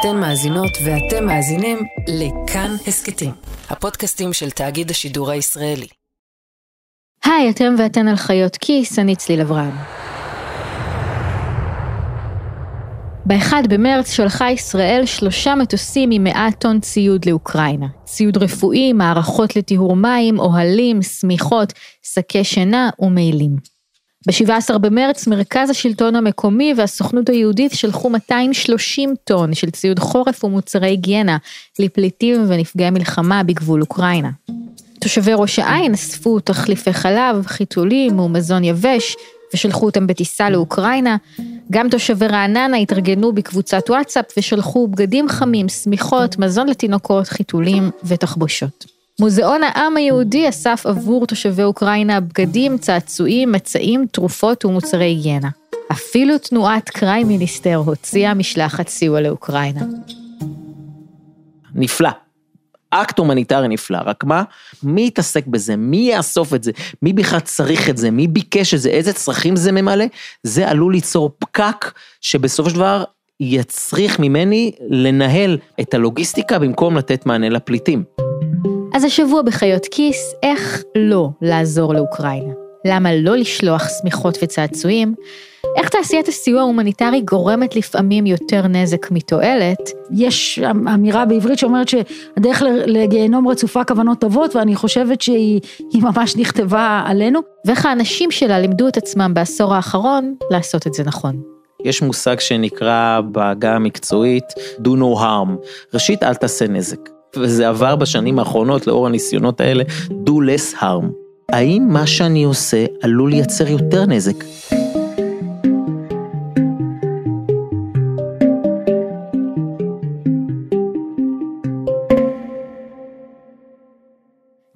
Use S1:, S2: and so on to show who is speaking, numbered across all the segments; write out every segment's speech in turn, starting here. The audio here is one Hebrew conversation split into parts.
S1: אתן מאזינות ואתם מאזינים לכאן הסכתים, הפודקאסטים של תאגיד השידור הישראלי.
S2: היי, אתם ואתן על חיות כיס, אני צליל אברהם. ב-1 במרץ שלחה ישראל שלושה מטוסים עם 100 טון ציוד לאוקראינה. ציוד רפואי, מערכות לטיהור מים, אוהלים, שמיכות, שקי שינה ומעילים. ב-17 במרץ מרכז השלטון המקומי והסוכנות היהודית שלחו 230 טון של ציוד חורף ומוצרי היגיינה לפליטים ונפגעי מלחמה בגבול אוקראינה. תושבי ראש העין אספו תחליפי חלב, חיתולים ומזון יבש ושלחו אותם בטיסה לאוקראינה. גם תושבי רעננה התארגנו בקבוצת וואטסאפ ושלחו בגדים חמים, שמיכות, מזון לתינוקות, חיתולים ותחבושות. מוזיאון העם היהודי אסף עבור תושבי אוקראינה בגדים, צעצועים, מצעים, תרופות ומוצרי היגיינה. אפילו תנועת קריים מיניסטר הוציאה משלחת סיוע לאוקראינה.
S3: נפלא. אקט הומניטרי נפלא, רק מה, מי יתעסק בזה, מי יאסוף את זה, מי בכלל צריך את זה, מי ביקש את זה, איזה צרכים זה ממלא, זה עלול ליצור פקק שבסופו של דבר יצריך ממני לנהל את הלוגיסטיקה במקום לתת מענה לפליטים.
S2: אז השבוע בחיות כיס, איך לא לעזור לאוקראינה? למה לא לשלוח שמיכות וצעצועים? איך תעשיית הסיוע ההומניטרי גורמת לפעמים יותר נזק מתועלת?
S4: יש אמירה בעברית שאומרת שהדרך לגיהנום רצופה כוונות טובות, ואני חושבת שהיא ממש נכתבה עלינו.
S2: ואיך האנשים שלה לימדו את עצמם בעשור האחרון לעשות את זה נכון.
S3: יש מושג שנקרא בעגה המקצועית do no harm, ראשית אל תעשה נזק. וזה עבר בשנים האחרונות לאור הניסיונות האלה, do less harm. האם מה שאני עושה עלול לייצר יותר נזק?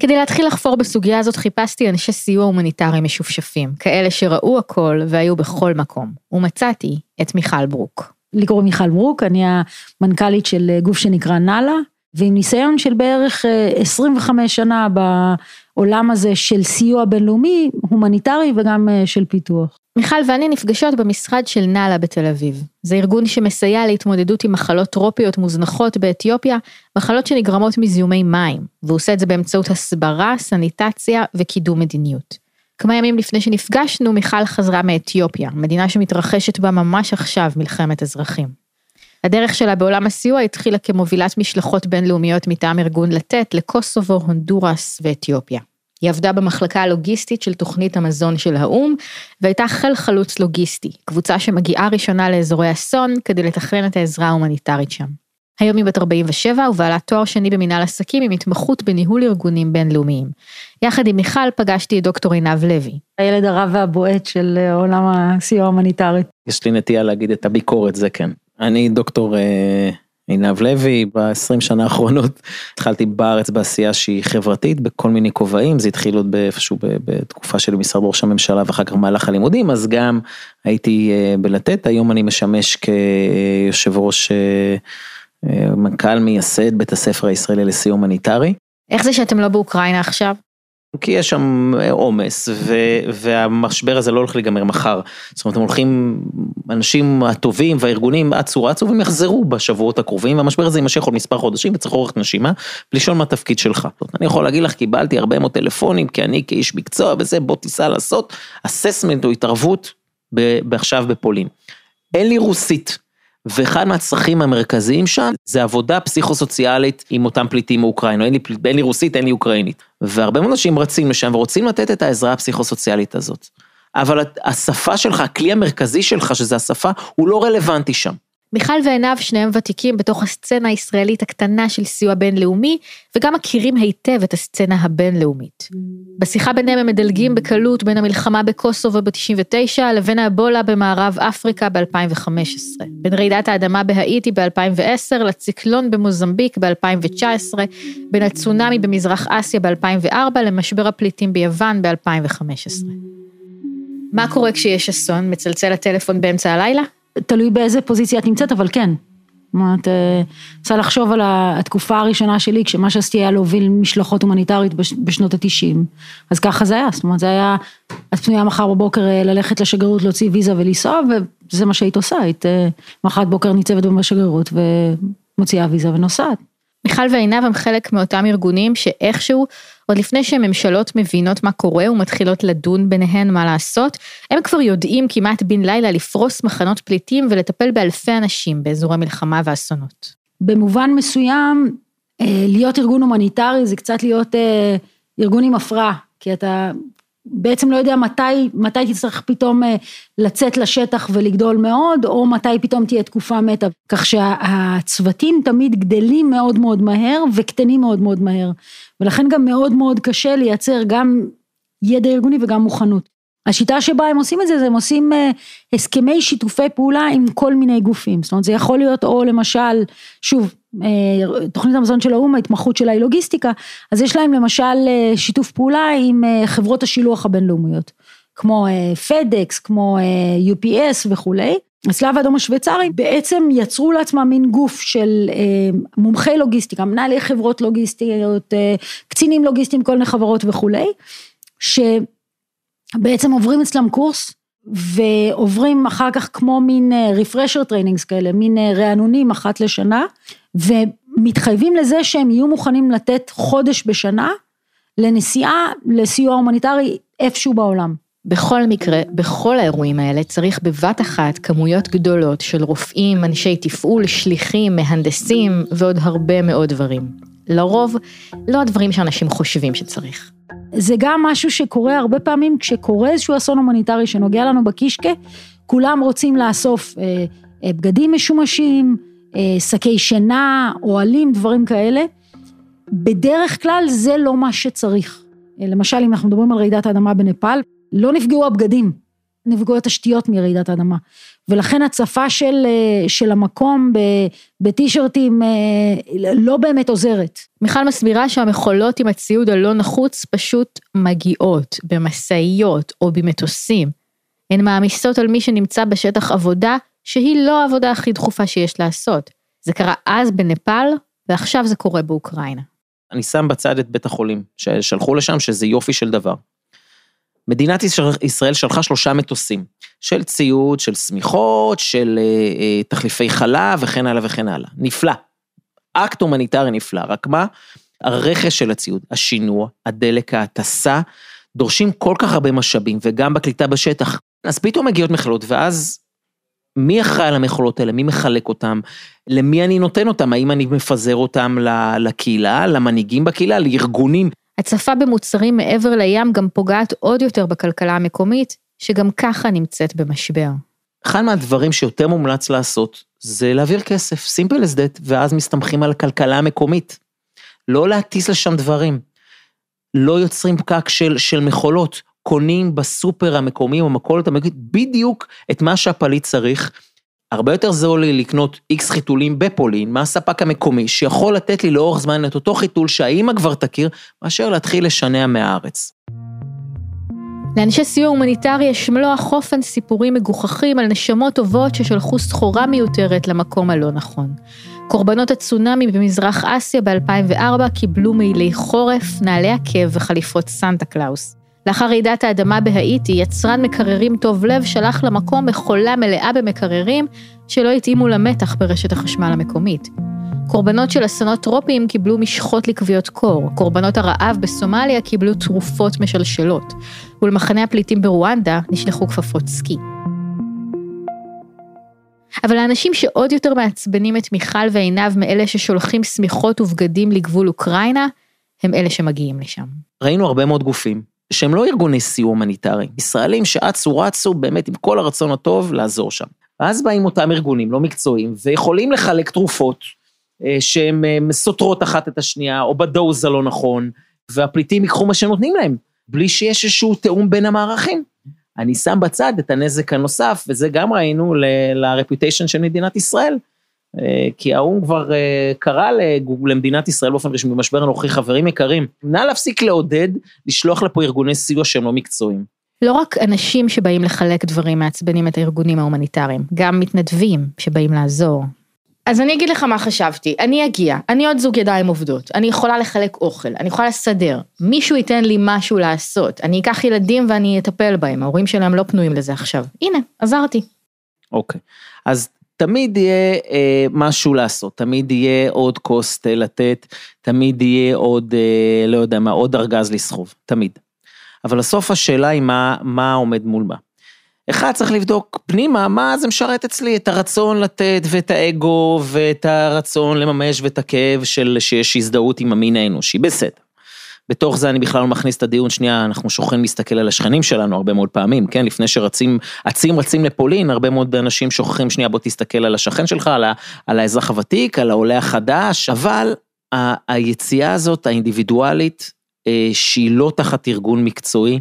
S2: כדי להתחיל לחפור בסוגיה הזאת חיפשתי אנשי סיוע הומניטרי משופשפים, כאלה שראו הכל והיו בכל מקום, ומצאתי את מיכל ברוק.
S4: לי קוראים מיכל ברוק, אני המנכ"לית של גוף שנקרא נאלה, ועם ניסיון של בערך 25 אה, שנה בעולם הזה של סיוע בינלאומי, הומניטרי וגם אה, של פיתוח.
S2: מיכל ואני נפגשות במשרד של נאלה בתל אביב. זה ארגון שמסייע להתמודדות עם מחלות טרופיות מוזנחות באתיופיה, מחלות שנגרמות מזיהומי מים, והוא עושה את זה באמצעות הסברה, סניטציה וקידום מדיניות. כמה ימים לפני שנפגשנו, מיכל חזרה מאתיופיה, מדינה שמתרחשת בה ממש עכשיו מלחמת אזרחים. הדרך שלה בעולם הסיוע התחילה כמובילת משלחות בינלאומיות מטעם ארגון לתת לקוסובו, הונדורס ואתיופיה. היא עבדה במחלקה הלוגיסטית של תוכנית המזון של האו"ם, והייתה חיל חלוץ לוגיסטי, קבוצה שמגיעה ראשונה לאזורי אסון כדי לתכנן את העזרה ההומניטרית שם. היום היא בת 47 ובעלת תואר שני במנהל עסקים עם התמחות בניהול ארגונים בינלאומיים. יחד עם מיכל פגשתי את דוקטור עינב לוי.
S4: הילד הרע והבועט של עולם הסיוע ההומניטרי.
S3: יש לי נטייה להגיד את הביקורת, זה כן. אני דוקטור אה, עינב לוי, ב-20 שנה האחרונות התחלתי בארץ בעשייה שהיא חברתית בכל מיני כובעים, זה התחיל עוד באיפשהו בתקופה של משרד ראש הממשלה ואחר כך במהלך הלימודים, אז גם הייתי אה, בלתת, היום אני משמש כיושב ראש, אה, מנכ"ל מייסד בית הספר הישראלי לסיוע הומניטרי.
S2: איך זה שאתם לא באוקראינה עכשיו?
S3: כי יש שם אה, עומס והמשבר הזה לא הולך להיגמר מחר. זאת אומרת, הם הולכים, האנשים הטובים והארגונים אצו רצו והם יחזרו בשבועות הקרובים והמשבר הזה יימשך עוד מספר חודשים וצריך אורך נשימה, לשאול מה התפקיד שלך. אני יכול להגיד לך, קיבלתי הרבה מאוד טלפונים כי אני כאיש מקצוע וזה, בוא תיסע לעשות אססמנט או התערבות עכשיו בפולין. אין לי רוסית. ואחד מהצרכים המרכזיים שם זה עבודה פסיכו-סוציאלית עם אותם פליטים מאוקראינה, אין אין לי רוסית, אין לי אוקראינית. והרבה מאוד אנשים רצים לשם ורוצים לתת את העזרה הפסיכו-סוציאלית הזאת. אבל השפה שלך, הכלי המרכזי שלך, שזה השפה, הוא לא רלוונטי שם.
S2: מיכל ועינב שניהם ותיקים בתוך הסצנה הישראלית הקטנה של סיוע בינלאומי, וגם מכירים היטב את הסצנה הבינלאומית. בשיחה ביניהם הם מדלגים בקלות בין המלחמה בקוסובו ב-99 לבין האבולה במערב אפריקה ב-2015. בין רעידת האדמה בהאיטי ב-2010 לציקלון במוזמביק ב-2019, בין הצונאמי במזרח אסיה ב-2004 למשבר הפליטים ביוון ב-2015. מה קורה כשיש אסון? מצלצל הטלפון באמצע הלילה?
S4: תלוי באיזה פוזיציה את נמצאת, אבל כן. זאת אומרת, רוצה לחשוב על התקופה הראשונה שלי, כשמה שעשיתי היה להוביל משלחות הומניטרית בשנות התשעים, אז ככה זה היה, זאת אומרת, זה היה, את פנויה מחר בבוקר ללכת לשגרירות, להוציא ויזה ולנסוע, וזה מה שהיית עושה, היית מחרת בוקר ניצבת בשגרירות ומוציאה ויזה ונוסעת.
S2: מיכל ועינב הם חלק מאותם ארגונים שאיכשהו, עוד לפני שממשלות מבינות מה קורה ומתחילות לדון ביניהן מה לעשות, הם כבר יודעים כמעט בן לילה לפרוס מחנות פליטים ולטפל באלפי אנשים באזורי מלחמה ואסונות.
S4: במובן מסוים, אה, להיות ארגון הומניטרי זה קצת להיות אה, ארגון עם הפרעה, כי אתה בעצם לא יודע מתי, מתי תצטרך פתאום אה, לצאת לשטח ולגדול מאוד, או מתי פתאום תהיה תקופה מתה. כך שהצוותים תמיד גדלים מאוד מאוד מהר וקטנים מאוד מאוד מהר. ולכן גם מאוד מאוד קשה לייצר גם ידע ארגוני וגם מוכנות. השיטה שבה הם עושים את זה, זה הם עושים אה, הסכמי שיתופי פעולה עם כל מיני גופים. זאת אומרת, זה יכול להיות או למשל, שוב, אה, תוכנית המזון של האו"ם, ההתמחות שלה היא לוגיסטיקה, אז יש להם למשל אה, שיתוף פעולה עם חברות השילוח הבינלאומיות, כמו פדקס, כמו UPS וכולי. הצלב האדום השוויצרי בעצם יצרו לעצמם מין גוף של מומחי לוגיסטיקה, מנהלי חברות לוגיסטיות, קצינים לוגיסטיים, כל מיני חברות וכולי, ש... בעצם עוברים אצלם קורס ועוברים אחר כך כמו מין refresher trainings כאלה, מין אה, רענונים אחת לשנה ומתחייבים לזה שהם יהיו מוכנים לתת חודש בשנה לנסיעה לסיוע הומניטרי איפשהו בעולם.
S2: בכל מקרה, בכל האירועים האלה צריך בבת אחת כמויות גדולות של רופאים, אנשי תפעול, שליחים, מהנדסים ועוד הרבה מאוד דברים. לרוב, לא הדברים שאנשים חושבים שצריך.
S4: זה גם משהו שקורה הרבה פעמים כשקורה איזשהו אסון הומניטרי שנוגע לנו בקישקה, כולם רוצים לאסוף אה, אה, בגדים משומשים, אה, שקי שינה, אוהלים, דברים כאלה. בדרך כלל זה לא מה שצריך. אה, למשל, אם אנחנו מדברים על רעידת האדמה בנפאל, לא נפגעו הבגדים, נפגעו התשתיות מרעידת האדמה. ולכן הצפה של, אה, של המקום בטישרטים אה, לא באמת עוזרת.
S2: מיכל מסבירה שהמכולות עם הציוד הלא נחוץ פשוט מגיעות במשאיות או במטוסים. הן מעמיסות על מי שנמצא בשטח עבודה שהיא לא העבודה הכי דחופה שיש לעשות. זה קרה אז בנפאל ועכשיו זה קורה באוקראינה.
S3: אני שם בצד את בית החולים ששלחו לשם שזה יופי של דבר. מדינת ישראל שלחה שלושה מטוסים, של ציוד, של שמיכות, של אה, אה, תחליפי חלב וכן הלאה וכן הלאה. נפלא. אקט הומניטרי נפלא, רק מה? הרכש של הציוד, השינוע, הדלק, ההטסה, דורשים כל כך הרבה משאבים, וגם בקליטה בשטח. אז פתאום מגיעות מכלות, ואז מי אחראי על המכולות האלה? מי מחלק אותם? למי אני נותן אותם? האם אני מפזר אותם לקהילה, למנהיגים בקהילה, לארגונים?
S2: הצפה במוצרים מעבר לים גם פוגעת עוד יותר בכלכלה המקומית, שגם ככה נמצאת במשבר.
S3: אחד מהדברים שיותר מומלץ לעשות, זה להעביר כסף, simple as that, ואז מסתמכים על הכלכלה המקומית. לא להטיס לשם דברים. לא יוצרים פקק של, של מכולות, קונים בסופר המקומי או במכולת המקומית בדיוק את מה שהפליט צריך, הרבה יותר זול לי לקנות איקס חיתולים בפולין מהספק המקומי, שיכול לתת לי לאורך זמן את אותו חיתול שהאימא כבר תכיר, מאשר להתחיל לשנע מהארץ.
S2: לאנשי סיוע הומניטרי יש מלוא החופן סיפורים מגוחכים על נשמות טובות ששלחו סחורה מיותרת למקום הלא נכון. קורבנות הצונאמי במזרח אסיה ב-2004 קיבלו מעילי חורף, נעלי עקב וחליפות סנטה קלאוס. לאחר רעידת האדמה בהאיטי, יצרן מקררים טוב לב שלח למקום מכולה מלאה במקררים שלא התאימו למתח ברשת החשמל המקומית. קורבנות של אסונות טרופיים קיבלו משחות לכוויות קור, קורבנות הרעב בסומליה קיבלו תרופות משלשלות, ולמחנה הפליטים ברואנדה נשלחו כפפות סקי. אבל האנשים שעוד יותר מעצבנים את מיכל ועינב מאלה ששולחים שמיכות ובגדים לגבול אוקראינה, הם אלה שמגיעים לשם.
S3: ראינו הרבה מאוד גופים שהם לא ארגוני סיוע הומניטרי, ישראלים שאצו רצו באמת עם כל הרצון הטוב לעזור שם. ואז באים אותם ארגונים לא מקצועיים ויכולים לחלק תרופות אה, שהן אה, סותרות אחת את השנייה, או בדוז הלא נכון, והפליטים ייקחו מה שנותנים להם, בלי שיש איזשהו תיאום בין המערכים. אני שם בצד את הנזק הנוסף, וזה גם ראינו ל-reputation של מדינת ישראל. אה, כי האו"ם כבר אה, קרא למדינת ישראל באופן רשמי במשבר הנוכחי, חברים יקרים, נא להפסיק לעודד, לשלוח לפה ארגוני סיוע שהם לא מקצועיים.
S2: לא רק אנשים שבאים לחלק דברים מעצבנים את הארגונים ההומניטריים, גם מתנדבים שבאים לעזור. אז אני אגיד לך מה חשבתי, אני אגיע, אני עוד זוג ידיים עובדות, אני יכולה לחלק אוכל, אני יכולה לסדר, מישהו ייתן לי משהו לעשות, אני אקח ילדים ואני אטפל בהם, ההורים שלהם לא פנויים לזה עכשיו. הנה, עזרתי.
S3: אוקיי, אז תמיד יהיה אה, משהו לעשות, תמיד יהיה עוד קוסט לתת, תמיד יהיה עוד, אה, לא יודע מה, עוד ארגז לסחוב, תמיד. אבל בסוף השאלה היא מה, מה עומד מול מה. אחד צריך לבדוק פנימה מה זה משרת אצלי, את הרצון לתת ואת האגו ואת הרצון לממש ואת הכאב של שיש הזדהות עם המין האנושי, בסדר. בתוך זה אני בכלל לא מכניס את הדיון, שנייה, אנחנו שוכרים להסתכל על השכנים שלנו הרבה מאוד פעמים, כן? לפני שרצים, עצים רצים לפולין, הרבה מאוד אנשים שוכחים, שנייה, בוא תסתכל על השכן שלך, על, ה, על האזרח הוותיק, על העולה החדש, אבל ה, היציאה הזאת, האינדיבידואלית, אה, שהיא לא תחת ארגון מקצועי,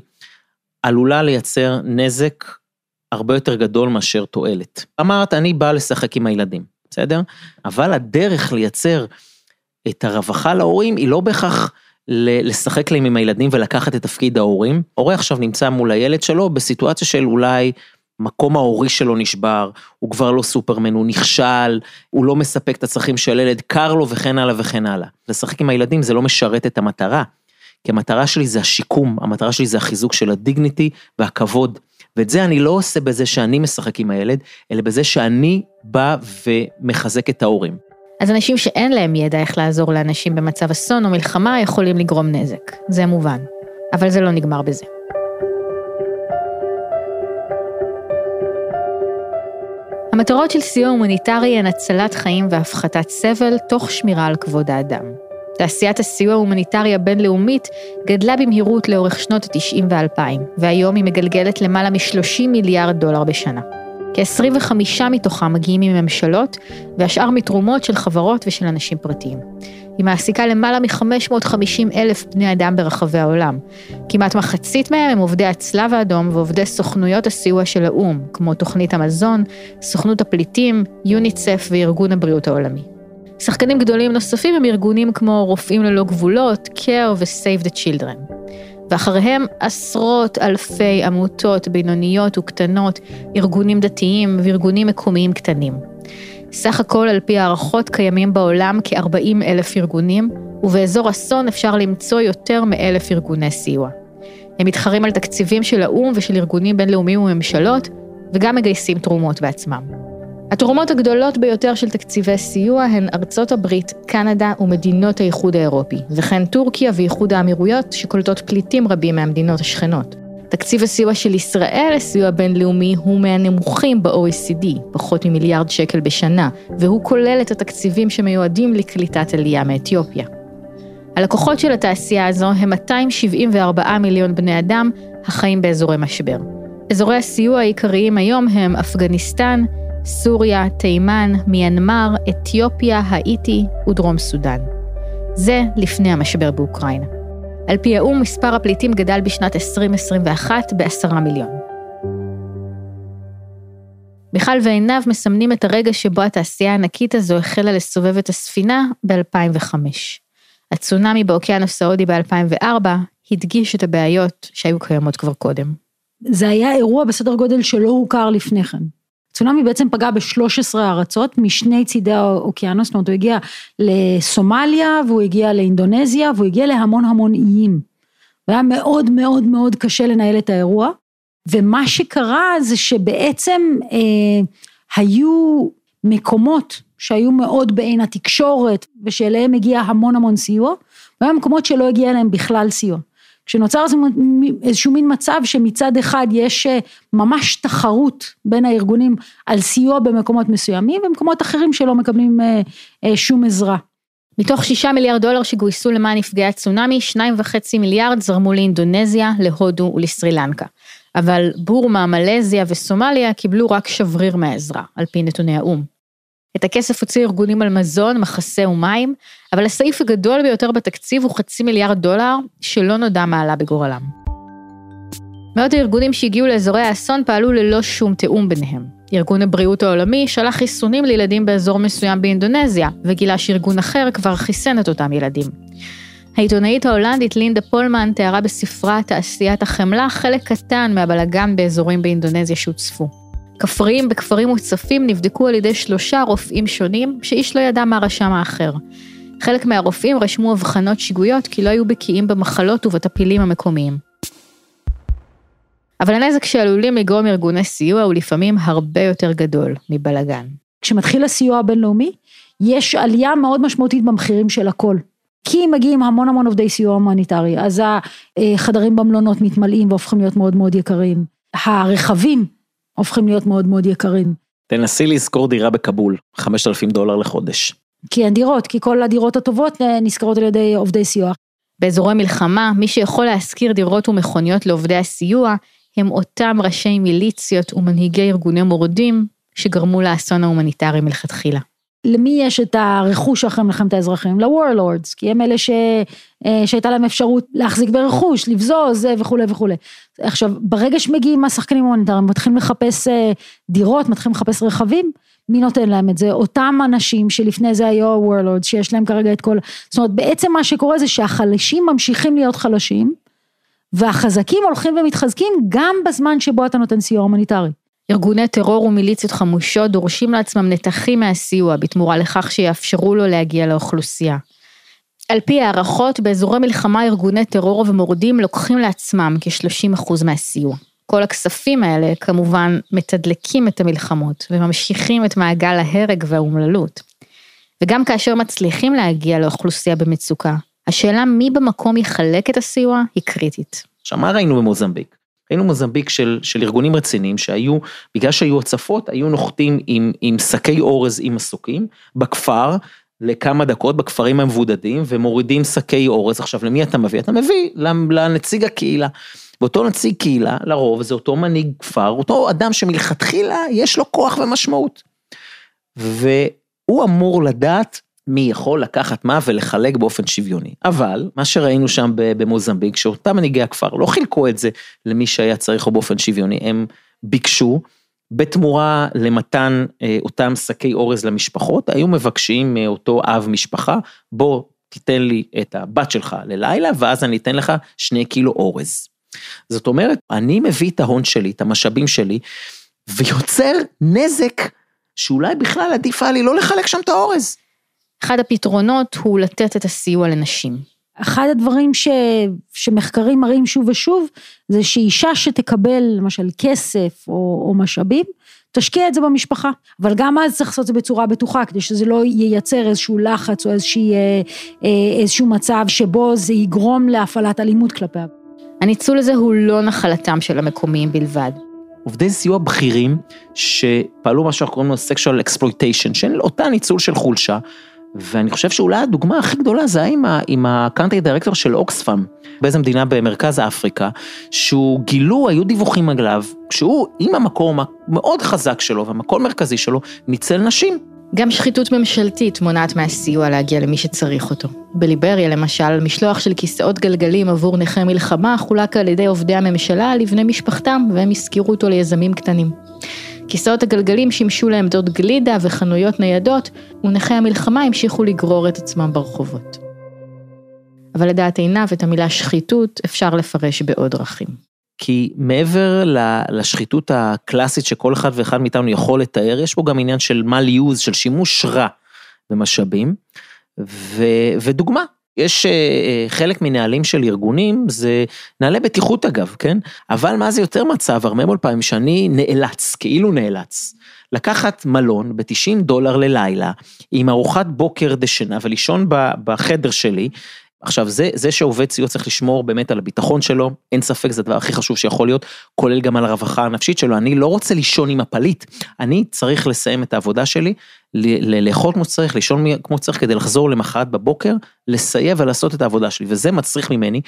S3: עלולה לייצר נזק הרבה יותר גדול מאשר תועלת. אמרת, אני בא לשחק עם הילדים, בסדר? אבל הדרך לייצר את הרווחה להורים היא לא בהכרח לשחק להם עם הילדים ולקחת את תפקיד ההורים. הורה עכשיו נמצא מול הילד שלו בסיטואציה של אולי מקום ההורי שלו נשבר, הוא כבר לא סופרמן, הוא נכשל, הוא לא מספק את הצרכים של ילד, קר לו וכן הלאה וכן הלאה. לשחק עם הילדים זה לא משרת את המטרה, כי המטרה שלי זה השיקום, המטרה שלי זה החיזוק של הדיגניטי והכבוד. ואת זה אני לא עושה בזה שאני משחק עם הילד, אלא בזה שאני בא ומחזק את ההורים.
S2: אז אנשים שאין להם ידע איך לעזור לאנשים במצב אסון או מלחמה יכולים לגרום נזק, זה מובן. אבל זה לא נגמר בזה. המטרות של סיוע הומניטרי הן הצלת חיים והפחתת סבל, תוך שמירה על כבוד האדם. תעשיית הסיוע ההומניטרי הבינלאומית גדלה במהירות לאורך שנות ה-90 וה-2000, והיום היא מגלגלת למעלה מ-30 מיליארד דולר בשנה. כ-25 מתוכם מגיעים מממשלות, והשאר מתרומות של חברות ושל אנשים פרטיים. היא מעסיקה למעלה מ-550 אלף בני אדם ברחבי העולם. כמעט מחצית מהם הם עובדי הצלב האדום ועובדי סוכנויות הסיוע של האו"ם, כמו תוכנית המזון, סוכנות הפליטים, יוניצף וארגון הבריאות העולמי. שחקנים גדולים נוספים הם ארגונים כמו רופאים ללא גבולות, CARE ו-Save the Children. ואחריהם עשרות אלפי עמותות בינוניות וקטנות, ארגונים דתיים וארגונים מקומיים קטנים. סך הכל על פי הערכות קיימים בעולם כ-40 אלף ארגונים, ובאזור אסון אפשר למצוא יותר מאלף ארגוני סיוע. הם מתחרים על תקציבים של האו"ם ושל ארגונים בינלאומיים וממשלות, וגם מגייסים תרומות בעצמם. התרומות הגדולות ביותר של תקציבי סיוע הן ארצות הברית, קנדה ומדינות האיחוד האירופי, וכן טורקיה ואיחוד האמירויות שקולטות פליטים רבים מהמדינות השכנות. תקציב הסיוע של ישראל לסיוע בינלאומי הוא מהנמוכים ב-OECD, פחות ממיליארד שקל בשנה, והוא כולל את התקציבים שמיועדים לקליטת עלייה מאתיופיה. הלקוחות של התעשייה הזו הם 274 מיליון בני אדם החיים באזורי משבר. אזורי הסיוע העיקריים היום הם אפגניסטן, סוריה, תימן, מיינמר, אתיופיה, האיטי ודרום סודאן. זה לפני המשבר באוקראינה. על פי האו"ם, מספר הפליטים גדל בשנת 2021 בעשרה מיליון. מיכל ועינב מסמנים את הרגע שבו התעשייה הענקית הזו החלה לסובב את הספינה ב-2005. הצונאמי באוקיינוס ההודי ב-2004 הדגיש את הבעיות שהיו קיימות כבר קודם.
S4: זה היה אירוע בסדר גודל שלא הוכר לפני כן. צונאמי בעצם פגע ב-13 ארצות משני צידי האוקיינוס, זאת אומרת הוא הגיע לסומליה והוא הגיע לאינדונזיה והוא הגיע להמון המון איים. והיה מאוד מאוד מאוד קשה לנהל את האירוע, ומה שקרה זה שבעצם אה, היו מקומות שהיו מאוד בעין התקשורת ושאליהם הגיע המון המון סיוע, והיו מקומות שלא הגיע אליהם בכלל סיוע. כשנוצר איזשהו מין מצב שמצד אחד יש אה, ממש תחרות בין הארגונים על סיוע במקומות מסוימים ומקומות אחרים שלא מקבלים אה, אה, שום עזרה.
S2: מתוך שישה מיליארד דולר שגויסו למען נפגעי הצונאמי, שניים וחצי מיליארד זרמו לאינדונזיה, להודו ולסרי לנקה. אבל בורמה, מלזיה וסומליה קיבלו רק שבריר מהעזרה, על פי נתוני האו"ם. את הכסף הוציא ארגונים על מזון, מחסה ומים, אבל הסעיף הגדול ביותר בתקציב הוא חצי מיליארד דולר, שלא נודע מה עלה בגורלם. מאות הארגונים שהגיעו לאזורי האסון פעלו ללא שום תיאום ביניהם. ארגון הבריאות העולמי שלח חיסונים לילדים באזור מסוים באינדונזיה, וגילה שארגון אחר כבר חיסן את אותם ילדים. העיתונאית ההולנדית לינדה פולמן תיארה בספרה תעשיית החמלה חלק קטן מהבלגן באזורים באינדונזיה שהוצפו. כפריים בכפרים מוצפים נבדקו על ידי שלושה רופאים שונים, שאיש לא ידע מה רשם האחר. חלק מהרופאים רשמו אבחנות שגויות כי לא היו בקיאים במחלות ובטפילים המקומיים. אבל הנזק שעלולים לגרום ארגוני סיוע הוא לפעמים הרבה יותר גדול מבלגן.
S4: כשמתחיל הסיוע הבינלאומי, יש עלייה מאוד משמעותית במחירים של הכל. כי מגיעים המון המון עובדי סיוע הומניטרי, אז החדרים במלונות מתמלאים והופכים להיות מאוד מאוד יקרים. הרכבים הופכים להיות מאוד מאוד יקרים.
S3: תנסי לשכור דירה בכבול, 5,000 דולר לחודש.
S4: כי אין דירות, כי כל הדירות הטובות אה, נשכרות על ידי עובדי סיוע.
S2: באזורי מלחמה, מי שיכול להשכיר דירות ומכוניות לעובדי הסיוע, הם אותם ראשי מיליציות ומנהיגי ארגוני מורדים שגרמו לאסון ההומניטרי מלכתחילה.
S4: למי יש את הרכוש אחרי מלחמת האזרחים? ל-warlords, כי הם אלה ש... אה, שהייתה להם אפשרות להחזיק ברכוש, לבזוז וכולי וכולי. עכשיו, ברגע שמגיעים השחקנים ההומניטריים, מתחילים לחפש אה, דירות, מתחילים לחפש רכבים, מי נותן להם את זה? אותם אנשים שלפני זה היו ה-warlords, שיש להם כרגע את כל... זאת אומרת, בעצם מה שקורה זה שהחלשים ממשיכים להיות חלשים, והחזקים הולכים ומתחזקים גם בזמן שבו אתה נותן סיוע הומניטרי.
S2: ארגוני טרור ומיליציות חמושות דורשים לעצמם נתחים מהסיוע בתמורה לכך שיאפשרו לו להגיע לאוכלוסייה. על פי הערכות, באזורי מלחמה ארגוני טרור ומורדים לוקחים לעצמם כ-30% מהסיוע. כל הכספים האלה כמובן מתדלקים את המלחמות וממשיכים את מעגל ההרג והאומללות. וגם כאשר מצליחים להגיע לאוכלוסייה במצוקה, השאלה מי במקום יחלק את הסיוע היא קריטית.
S3: עכשיו מה ראינו במוזמביק? ראינו מוזמביק של, של ארגונים רציניים שהיו, בגלל שהיו הצפות, היו נוחתים עם, עם שקי אורז עם מסוקים בכפר לכמה דקות בכפרים המבודדים ומורידים שקי אורז. עכשיו למי אתה מביא? אתה מביא לנציג הקהילה. ואותו נציג קהילה, לרוב זה אותו מנהיג כפר, אותו אדם שמלכתחילה יש לו כוח ומשמעות. והוא אמור לדעת מי יכול לקחת מה ולחלק באופן שוויוני. אבל מה שראינו שם במוזמביק, שאותם מנהיגי הכפר לא חילקו את זה למי שהיה צריך או באופן שוויוני, הם ביקשו בתמורה למתן אה, אותם שקי אורז למשפחות, היו מבקשים מאותו אב משפחה, בוא תיתן לי את הבת שלך ללילה, ואז אני אתן לך שני קילו אורז. זאת אומרת, אני מביא את ההון שלי, את המשאבים שלי, ויוצר נזק שאולי בכלל עדיף היה לי לא לחלק שם את האורז.
S2: אחד הפתרונות הוא לתת את הסיוע לנשים.
S4: אחד הדברים ש, שמחקרים מראים שוב ושוב, זה שאישה שתקבל למשל כסף או, או משאבים, תשקיע את זה במשפחה, אבל גם אז צריך לעשות את זה בצורה בטוחה, כדי שזה לא ייצר איזשהו לחץ או איזושהי, אה, אה, איזשהו מצב שבו זה יגרום להפעלת אלימות כלפיה.
S2: הניצול הזה הוא לא נחלתם של המקומיים בלבד.
S3: עובדי סיוע בכירים שפעלו מה שאנחנו קוראים לו sexual exploitation, של אותה ניצול של חולשה, ואני חושב שאולי הדוגמה הכי גדולה זה היה עם הקאנטרי דירקטור של אוקספאם, באיזה מדינה במרכז אפריקה, שהוא גילו, היו דיווחים עליו, שהוא עם המקום המאוד חזק שלו והמקום המרכזי שלו, ניצל נשים.
S2: גם שחיתות ממשלתית מונעת מהסיוע להגיע למי שצריך אותו. בליבריה למשל, משלוח של כיסאות גלגלים עבור נכי מלחמה חולק על ידי עובדי הממשלה לבני משפחתם, והם השכירו אותו ליזמים קטנים. כיסאות הגלגלים שימשו לעמדות גלידה וחנויות ניידות, ונכי המלחמה המשיכו לגרור את עצמם ברחובות. אבל לדעת עיניו את המילה שחיתות אפשר לפרש בעוד דרכים.
S3: כי מעבר לשחיתות הקלאסית שכל אחד ואחד מאיתנו יכול לתאר, יש פה גם עניין של mal use, של שימוש רע במשאבים, ו, ודוגמה, יש אה, אה, חלק מנהלים של ארגונים, זה נהלי בטיחות אגב, כן? אבל מה זה יותר מצב, הרבה מאוד פעמים שאני נאלץ, כאילו נאלץ, לקחת מלון ב-90 דולר ללילה, עם ארוחת בוקר דשנה ולישון בחדר שלי, עכשיו זה, זה שעובד סיוע צריך לשמור באמת על הביטחון שלו, אין ספק זה הדבר הכי חשוב שיכול להיות, כולל גם על הרווחה הנפשית שלו, אני לא רוצה לישון עם הפליט, אני צריך לסיים את העבודה שלי, לאכול כמו שצריך, לישון כמו שצריך כדי לחזור למחרת בבוקר, לסייע ולעשות את העבודה שלי, וזה מצריך ממני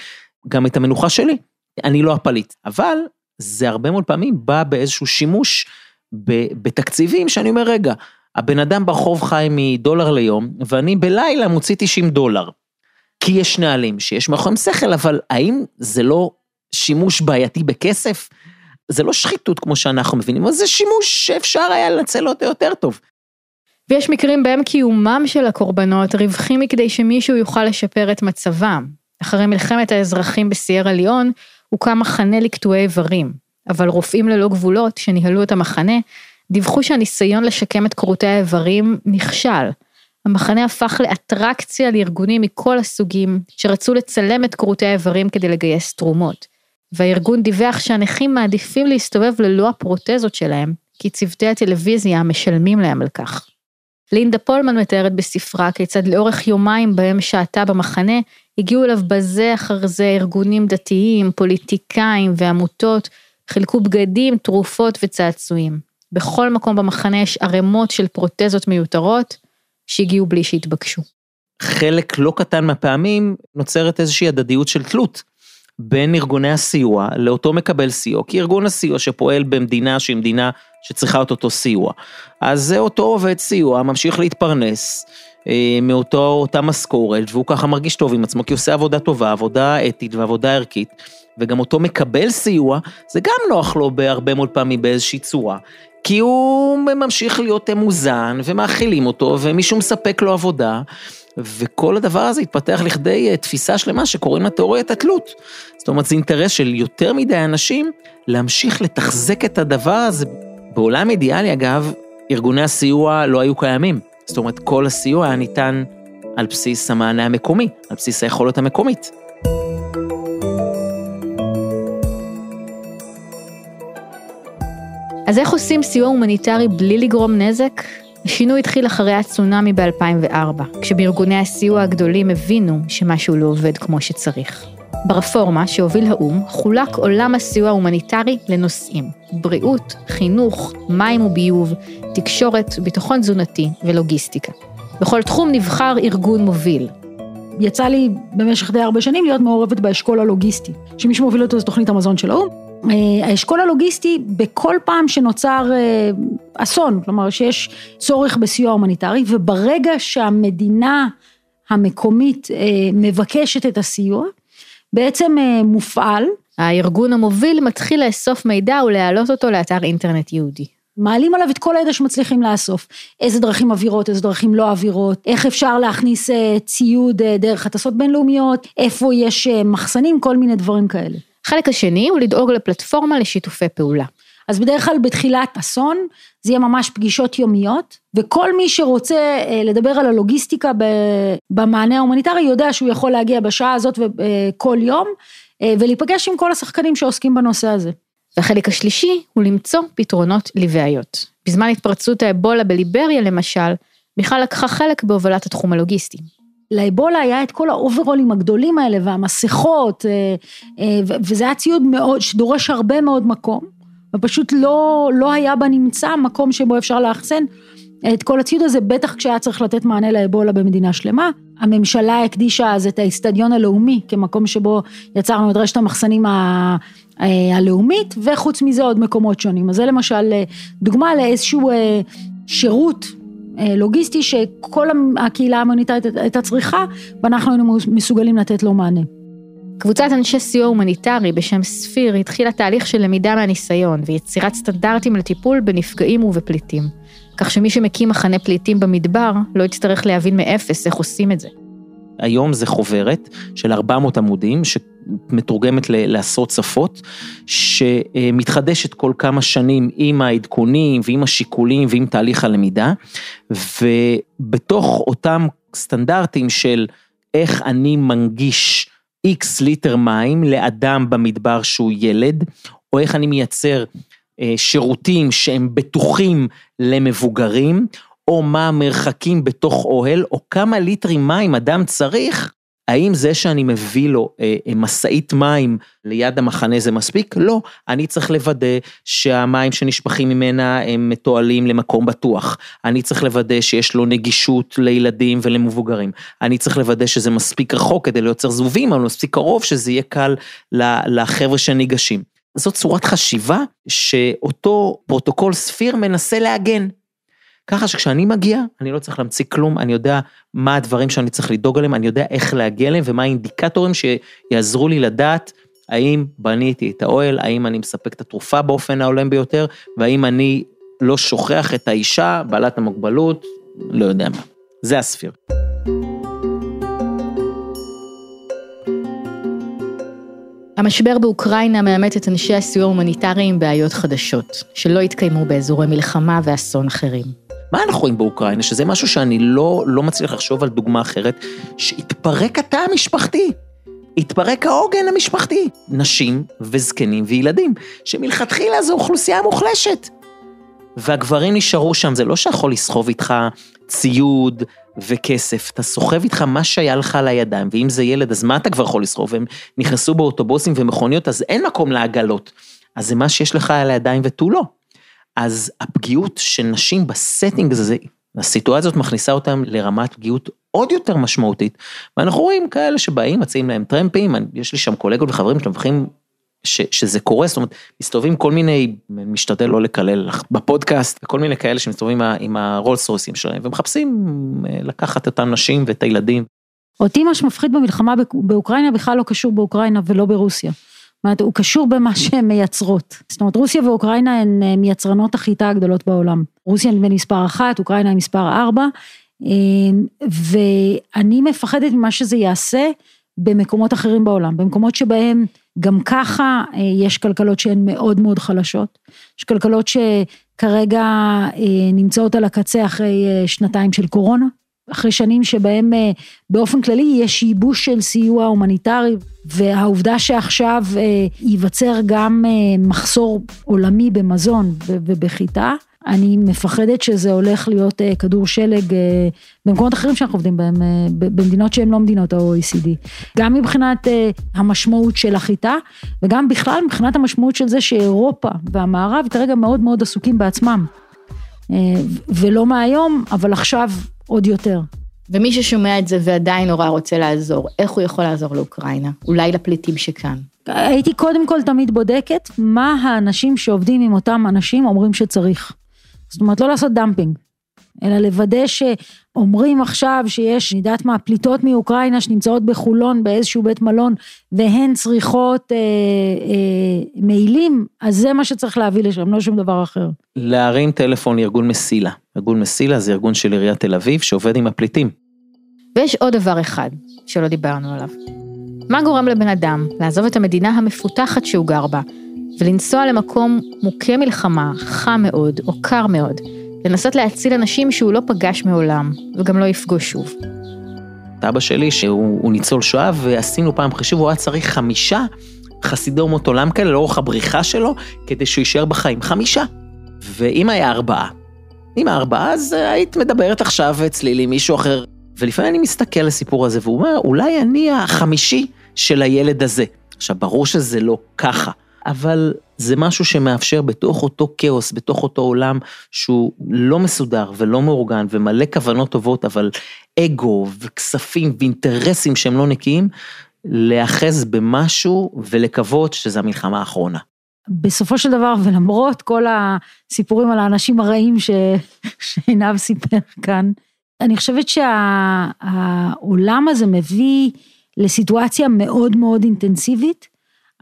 S3: גם את המנוחה שלי, אני לא הפליט, אבל זה הרבה מאוד פעמים בא באיזשהו שימוש בתקציבים שאני אומר רגע, הבן אדם ברחוב חי מדולר ליום, ואני בלילה מוציא 90 דולר. כי יש נהלים שיש מאחוריהם שכל, אבל האם זה לא שימוש בעייתי בכסף? זה לא שחיתות כמו שאנחנו מבינים, אבל זה שימוש שאפשר היה לנצל אותו יותר טוב.
S2: ויש מקרים בהם קיומם של הקורבנות רווחי מכדי שמישהו יוכל לשפר את מצבם. אחרי מלחמת האזרחים בסיירה ליאון, הוקם מחנה לקטועי איברים. אבל רופאים ללא גבולות שניהלו את המחנה, דיווחו שהניסיון לשקם את כרותי האיברים נכשל. המחנה הפך לאטרקציה לארגונים מכל הסוגים, שרצו לצלם את כרותי האיברים כדי לגייס תרומות. והארגון דיווח שהנכים מעדיפים להסתובב ללא הפרוטזות שלהם, כי צוותי הטלוויזיה משלמים להם על כך. לינדה פולמן מתארת בספרה כיצד לאורך יומיים בהם שהתה במחנה, הגיעו אליו בזה אחר זה ארגונים דתיים, פוליטיקאים ועמותות, חילקו בגדים, תרופות וצעצועים. בכל מקום במחנה יש ערימות של פרוטזות מיותרות שהגיעו בלי שהתבקשו.
S3: חלק לא קטן מהפעמים נוצרת איזושהי הדדיות של תלות. בין ארגוני הסיוע לאותו מקבל סיוע, כי ארגון הסיוע שפועל במדינה שהיא מדינה שצריכה את אותו סיוע, אז זה אותו עובד סיוע ממשיך להתפרנס אה, מאותה משכורת, והוא ככה מרגיש טוב עם עצמו, כי הוא עושה עבודה טובה, עבודה אתית ועבודה ערכית, וגם אותו מקבל סיוע, זה גם נוח לו בהרבה מאוד פעמים באיזושהי צורה, כי הוא ממשיך להיות מוזן ומאכילים אותו ומישהו מספק לו עבודה. וכל הדבר הזה התפתח לכדי אה, תפיסה שלמה שקוראים לה תיאוריית התלות. זאת אומרת, זה אינטרס של יותר מדי אנשים להמשיך לתחזק את הדבר הזה. בעולם אידיאלי, אגב, ארגוני הסיוע לא היו קיימים. זאת אומרת, כל הסיוע היה ניתן על בסיס המענה המקומי, על בסיס היכולת המקומית.
S2: אז איך עושים סיוע הומניטרי בלי לגרום נזק? השינוי התחיל אחרי הצונאמי ב-2004, כשבארגוני הסיוע הגדולים הבינו שמשהו לא עובד כמו שצריך. ברפורמה שהוביל האו"ם חולק עולם הסיוע ההומניטרי לנושאים בריאות, חינוך, מים וביוב, תקשורת, ביטחון תזונתי ולוגיסטיקה. בכל תחום נבחר ארגון מוביל.
S4: יצא לי במשך די הרבה שנים להיות מעורבת באשכול הלוגיסטי, שמי שמוביל אותו זה תוכנית המזון של האו"ם. אה, האשכול הלוגיסטי, בכל פעם שנוצר אה, אסון, כלומר שיש צורך בסיוע הומניטרי, וברגע שהמדינה המקומית אה, מבקשת את הסיוע, בעצם מופעל.
S2: הארגון המוביל מתחיל לאסוף מידע ולהעלות אותו לאתר אינטרנט יהודי.
S4: מעלים עליו את כל הידע שמצליחים לאסוף, איזה דרכים עבירות, איזה דרכים לא עבירות, איך אפשר להכניס ציוד דרך הטסות בינלאומיות, איפה יש מחסנים, כל מיני דברים כאלה.
S2: החלק השני הוא לדאוג לפלטפורמה לשיתופי פעולה.
S4: אז בדרך כלל בתחילת אסון זה יהיה ממש פגישות יומיות וכל מי שרוצה אה, לדבר על הלוגיסטיקה במענה ההומניטרי יודע שהוא יכול להגיע בשעה הזאת כל יום אה, ולהיפגש עם כל השחקנים שעוסקים בנושא הזה.
S2: והחלק השלישי הוא למצוא פתרונות לבעיות. בזמן התפרצות האבולה בליבריה למשל, מיכל לקחה חלק בהובלת התחום הלוגיסטי.
S4: לאבולה היה את כל האוברולים הגדולים האלה והמסכות, אה, אה, וזה היה ציוד מאוד, שדורש הרבה מאוד מקום, ופשוט לא, לא היה בנמצא מקום שבו אפשר לאחסן את כל הציוד הזה, בטח כשהיה צריך לתת מענה לאבולה במדינה שלמה. הממשלה הקדישה אז את האיצטדיון הלאומי כמקום שבו יצרנו את רשת המחסנים ה... אה, הלאומית, וחוץ מזה עוד מקומות שונים. אז זה למשל דוגמה לאיזשהו שירות לוגיסטי שכל הקהילה ההומניטרית הייתה צריכה ואנחנו היינו מסוגלים לתת לו מענה.
S2: קבוצת אנשי סיוע הומניטרי בשם ספיר התחילה תהליך של למידה מהניסיון ויצירת סטנדרטים לטיפול בנפגעים ובפליטים. כך שמי שמקים מחנה פליטים במדבר לא יצטרך להבין מאפס איך עושים את זה.
S3: היום זה חוברת של 400 עמודים שמתורגמת לעשרות שפות, שמתחדשת כל כמה שנים עם העדכונים ועם השיקולים ועם תהליך הלמידה, ובתוך אותם סטנדרטים של איך אני מנגיש איקס ליטר מים לאדם במדבר שהוא ילד, או איך אני מייצר אה, שירותים שהם בטוחים למבוגרים, או מה המרחקים בתוך אוהל, או כמה ליטרים מים אדם צריך, האם זה שאני מביא לו אה, אה, משאית מים ליד המחנה זה מספיק? לא, אני צריך לוודא שהמים שנשפכים ממנה הם מתועלים למקום בטוח. אני צריך לוודא שיש לו נגישות לילדים ולמבוגרים. אני צריך לוודא שזה מספיק רחוק כדי לייצר זבובים, אבל מספיק קרוב שזה יהיה קל לחבר'ה שניגשים. זאת צורת חשיבה שאותו פרוטוקול Sphere מנסה לעגן. ככה שכשאני מגיע, אני לא צריך להמציא כלום, אני יודע מה הדברים שאני צריך לדאוג עליהם, אני יודע איך להגיע אליהם ומה האינדיקטורים שיעזרו לי לדעת האם בניתי את האוהל, האם אני מספק את התרופה באופן ההולם ביותר, והאם אני לא שוכח את האישה, בעלת המוגבלות, לא יודע מה. זה ה Sphere.
S2: המשבר באוקראינה מעמת את אנשי הסיוע ההומניטרי עם בעיות חדשות, שלא התקיימו באזורי מלחמה ואסון אחרים.
S3: מה אנחנו רואים באוקראינה, שזה משהו שאני לא, לא מצליח לחשוב על דוגמה אחרת, שהתפרק התא המשפחתי. התפרק העוגן המשפחתי. נשים וזקנים וילדים, שמלכתחילה זו אוכלוסייה מוחלשת. והגברים נשארו שם, זה לא שיכול לסחוב איתך ציוד וכסף, אתה סוחב איתך מה שהיה לך על הידיים, ואם זה ילד, אז מה אתה כבר יכול לסחוב? הם נכנסו באוטובוסים ומכוניות, אז אין מקום לעגלות. אז זה מה שיש לך על הידיים ותו לא. אז הפגיעות של נשים ב setting הזה, הסיטואציה הזאת מכניסה אותם לרמת פגיעות עוד יותר משמעותית, ואנחנו רואים כאלה שבאים, מציעים להם טרמפים, יש לי שם קולגות וחברים שמבחרים ש, שזה קורה, זאת אומרת, מסתובבים כל מיני, משתדל לא לקלל בפודקאסט, כל מיני כאלה שמסתובבים עם הרולס רויסים שלהם, ומחפשים אה, לקחת את הנשים ואת הילדים.
S4: אותי מה שמפחיד במלחמה באוקראינה בכלל לא קשור באוקראינה ולא ברוסיה. זאת אומרת, הוא קשור במה שהן מייצרות. זאת אומרת, רוסיה ואוקראינה הן אה, מייצרנות החיטה הגדולות בעולם. רוסיה נדמה מספר אחת, אוקראינה היא מספר ארבע, אה, ואני מפחדת ממה שזה יעשה במקומות אחרים בעולם, במקומות שבהם גם ככה אה, יש כלכלות שהן מאוד מאוד חלשות, יש כלכלות שכרגע אה, נמצאות על הקצה אחרי שנתיים של קורונה, אחרי שנים שבהם באופן כללי יש ייבוש של סיוע הומניטרי, והעובדה שעכשיו ייווצר גם מחסור עולמי במזון ובחיטה, אני מפחדת שזה הולך להיות אה, כדור שלג אה, במקומות אחרים שאנחנו עובדים בהם, אה, במדינות שהן לא מדינות ה-OECD. גם מבחינת המשמעות של החיטה, וגם בכלל מבחינת המשמעות של זה שאירופה והמערב כרגע מאוד מאוד עסוקים בעצמם. ולא מהיום, אבל עכשיו עוד יותר.
S2: ומי ששומע את זה ועדיין נורא רוצה לעזור, איך הוא יכול לעזור לאוקראינה? אולי לפליטים שכאן.
S4: הייתי קודם כל תמיד בודקת מה האנשים שעובדים עם אותם אנשים אומרים שצריך. זאת אומרת, לא לעשות דמפינג, אלא לוודא שאומרים עכשיו שיש, אני יודעת מה, פליטות מאוקראינה שנמצאות בחולון באיזשהו בית מלון, והן צריכות אה, אה, מעילים, אז זה מה שצריך להביא לשם, לא שום דבר אחר.
S3: להרים טלפון לארגון מסילה. ארגון מסילה זה ארגון של עיריית תל אביב שעובד עם הפליטים.
S2: ויש עוד דבר אחד שלא דיברנו עליו. מה גורם לבן אדם לעזוב את המדינה המפותחת שהוא גר בה, ולנסוע למקום מוכה מלחמה, חם מאוד או קר מאוד, לנסות להציל אנשים שהוא לא פגש מעולם, וגם לא יפגוש שוב.
S3: אבא שלי, שהוא ניצול שואה, ועשינו פעם חישוב, הוא היה צריך חמישה חסידי אומות עולם כאלה לאורך הבריחה שלו, כדי שהוא יישאר בחיים. חמישה. ואם היה ארבעה, אם ארבעה, אז היית מדברת עכשיו אצלי עם מישהו אחר. ולפעמים אני מסתכל על הסיפור הזה, והוא אומר, אולי אני החמישי של הילד הזה. עכשיו, ברור שזה לא ככה. אבל זה משהו שמאפשר בתוך אותו כאוס, בתוך אותו עולם שהוא לא מסודר ולא מאורגן ומלא כוונות טובות, אבל אגו וכספים ואינטרסים שהם לא נקיים, להאחז במשהו ולקוות שזה המלחמה האחרונה.
S4: בסופו של דבר, ולמרות כל הסיפורים על האנשים הרעים ש... שעינב סיפר כאן, אני חושבת שהעולם הזה מביא לסיטואציה מאוד מאוד אינטנסיבית,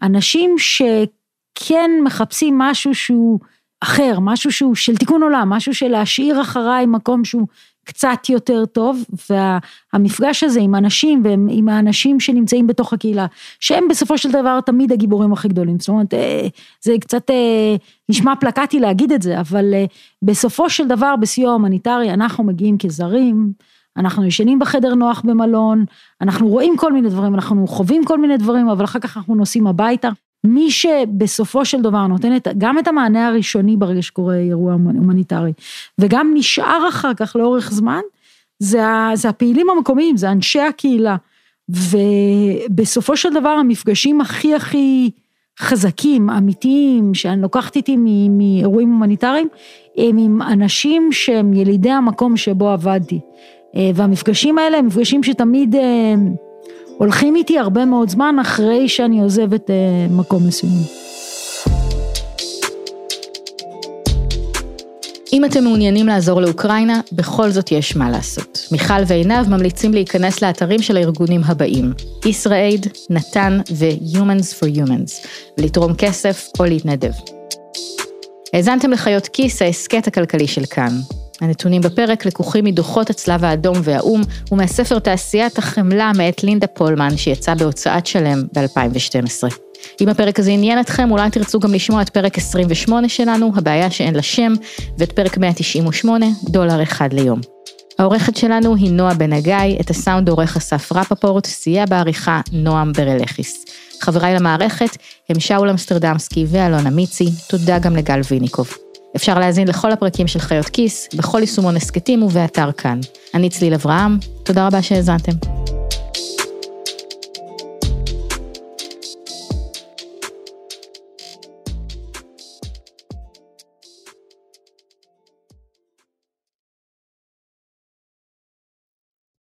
S4: אנשים שכן מחפשים משהו שהוא אחר, משהו שהוא של תיקון עולם, משהו של להשאיר אחריי מקום שהוא קצת יותר טוב, והמפגש הזה עם אנשים ועם האנשים שנמצאים בתוך הקהילה, שהם בסופו של דבר תמיד הגיבורים הכי גדולים, זאת אומרת, אה, זה קצת אה, נשמע פלקטי להגיד את זה, אבל אה, בסופו של דבר בסיוע הומניטרי אנחנו מגיעים כזרים, אנחנו ישנים בחדר נוח במלון, אנחנו רואים כל מיני דברים, אנחנו חווים כל מיני דברים, אבל אחר כך אנחנו נוסעים הביתה. מי שבסופו של דבר נותן את, גם את המענה הראשוני ברגע שקורה אירוע הומניטרי, וגם נשאר אחר כך לאורך זמן, זה, זה הפעילים המקומיים, זה אנשי הקהילה. ובסופו של דבר המפגשים הכי הכי חזקים, אמיתיים, שאני לוקחת איתי מאירועים הומניטריים, הם עם אנשים שהם ילידי המקום שבו עבדתי. אה, והמפגשים האלה הם מפגשים שתמיד אה, הולכים איתי הרבה מאוד זמן אחרי שאני עוזבת אה, מקום מסוים.
S2: אם אתם מעוניינים לעזור לאוקראינה, בכל זאת יש מה לעשות. מיכל ועינב ממליצים להיכנס לאתרים של הארגונים הבאים: ישראיד, נתן ו-Humans for Humans, ולתרום כסף או להתנדב. האזנתם לחיות כיס, ההסכת הכלכלי של כאן. הנתונים בפרק לקוחים מדוחות הצלב האדום והאו"ם ומהספר תעשיית החמלה מאת לינדה פולמן שיצא בהוצאת שלם ב-2012. אם הפרק הזה עניין אתכם, אולי תרצו גם לשמוע את פרק 28 שלנו, הבעיה שאין לה שם, ואת פרק 198, דולר אחד ליום. העורכת שלנו היא נועה בן הגיא, את הסאונד עורך אסף רפפורט, סייע בעריכה נועם ברלכיס. חבריי למערכת הם שאול אמסטרדמסקי ואלונה מיצי, תודה גם לגל ויניקוב. אפשר להאזין לכל הפרקים של חיות כיס, בכל יישומון הסכתים ובאתר כאן. אני צליל אברהם, תודה רבה שהאזנתם.